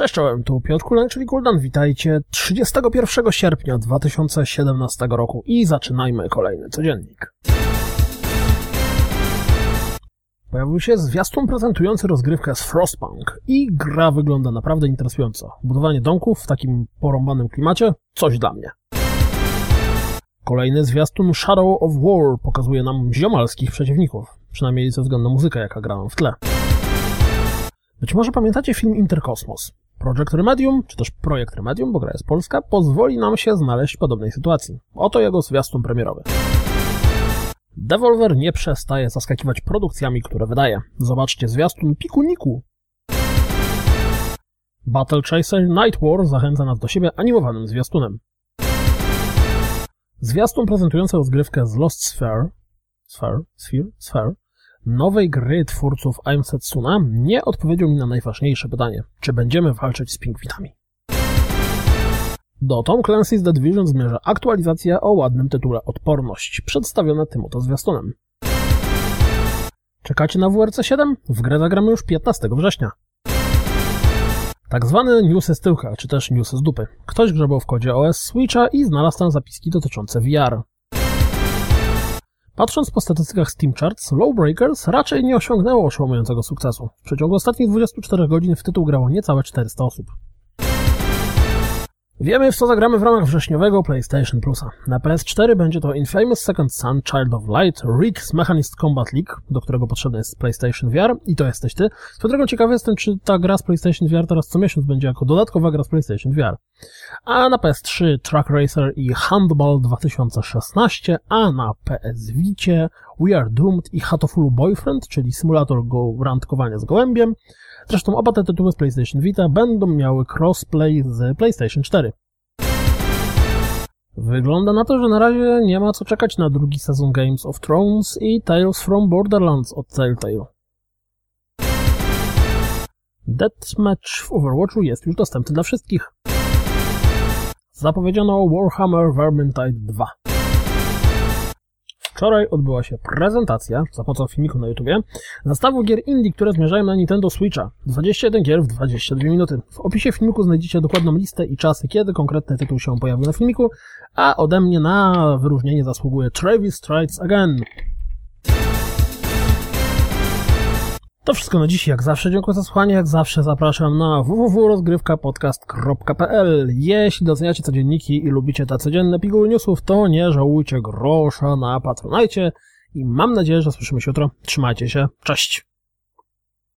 Cześć, czołem, tu Piotr Kulen, czyli Kuldan. Witajcie 31 sierpnia 2017 roku i zaczynajmy kolejny codziennik. Pojawił się zwiastun prezentujący rozgrywkę z Frostpunk i gra wygląda naprawdę interesująco. Budowanie domków w takim porąbanym klimacie, coś dla mnie. Kolejny zwiastun Shadow of War pokazuje nam ziomalskich przeciwników, przynajmniej ze względu na muzykę, jaka grała w tle. Być może pamiętacie film Interkosmos. Projekt Remedium, czy też projekt Remedium, bo gra jest polska, pozwoli nam się znaleźć w podobnej sytuacji. Oto jego zwiastun premierowy. Devolver nie przestaje zaskakiwać produkcjami, które wydaje. Zobaczcie zwiastun Pikuniku. Battle Chaser Night War zachęca nas do siebie animowanym zwiastunem. Zwiastun prezentujący rozgrywkę z Lost Sphere, Sphere, Sphere, Sphere nowej gry twórców I'm Setsuna nie odpowiedział mi na najważniejsze pytanie, czy będziemy walczyć z pingwinami. Do Tom Clancy's The Division zmierza aktualizacja o ładnym tytule Odporność, przedstawiona tym oto zwiastunem. Czekacie na WRC 7? W grę zagramy już 15 września. Tak zwany newsy z tyłka, czy też newsy z dupy. Ktoś grzebał w kodzie OS Switcha i znalazł tam zapiski dotyczące VR. Patrząc po statystykach Steam Charts, Lowbreakers raczej nie osiągnęło oszołomującego sukcesu. W przeciągu ostatnich 24 godzin w tytuł grało niecałe 400 osób. Wiemy, w co zagramy w ramach wrześniowego PlayStation Plusa. Na PS4 będzie to Infamous Second Son Child of Light Rick's Mechanist Combat League, do którego potrzebny jest PlayStation VR i to jesteś ty. Co drogą ciekawy jestem, czy ta gra z PlayStation VR teraz co miesiąc będzie jako dodatkowa gra z PlayStation VR. A na PS3 Truck Racer i Handball 2016, a na PS Vicie We Are Doomed i Hatofulu Boyfriend, czyli symulator go randkowania z gołębiem. Zresztą oba te tytuły z PlayStation Vita będą miały crossplay z PlayStation 4. Wygląda na to, że na razie nie ma co czekać na drugi sezon Games of Thrones i Tales from Borderlands od Telltale. Deathmatch w Overwatchu jest już dostępny dla wszystkich. Zapowiedziano Warhammer Vermintide 2. Wczoraj odbyła się prezentacja za pomocą filmiku na YouTubie zestawu gier indie, które zmierzają na Nintendo Switcha. 21 gier w 22 minuty. W opisie filmiku znajdziecie dokładną listę i czasy, kiedy konkretny tytuł się pojawił na filmiku, a ode mnie na wyróżnienie zasługuje Travis Strides Again. To wszystko na dziś, jak zawsze dziękuję za słuchanie, jak zawsze zapraszam na www.rozgrywkapodcast.pl Jeśli doceniacie codzienniki i lubicie te codzienne piguły newsów, to nie żałujcie grosza na Patronajcie i mam nadzieję, że słyszymy się jutro. Trzymajcie się, cześć!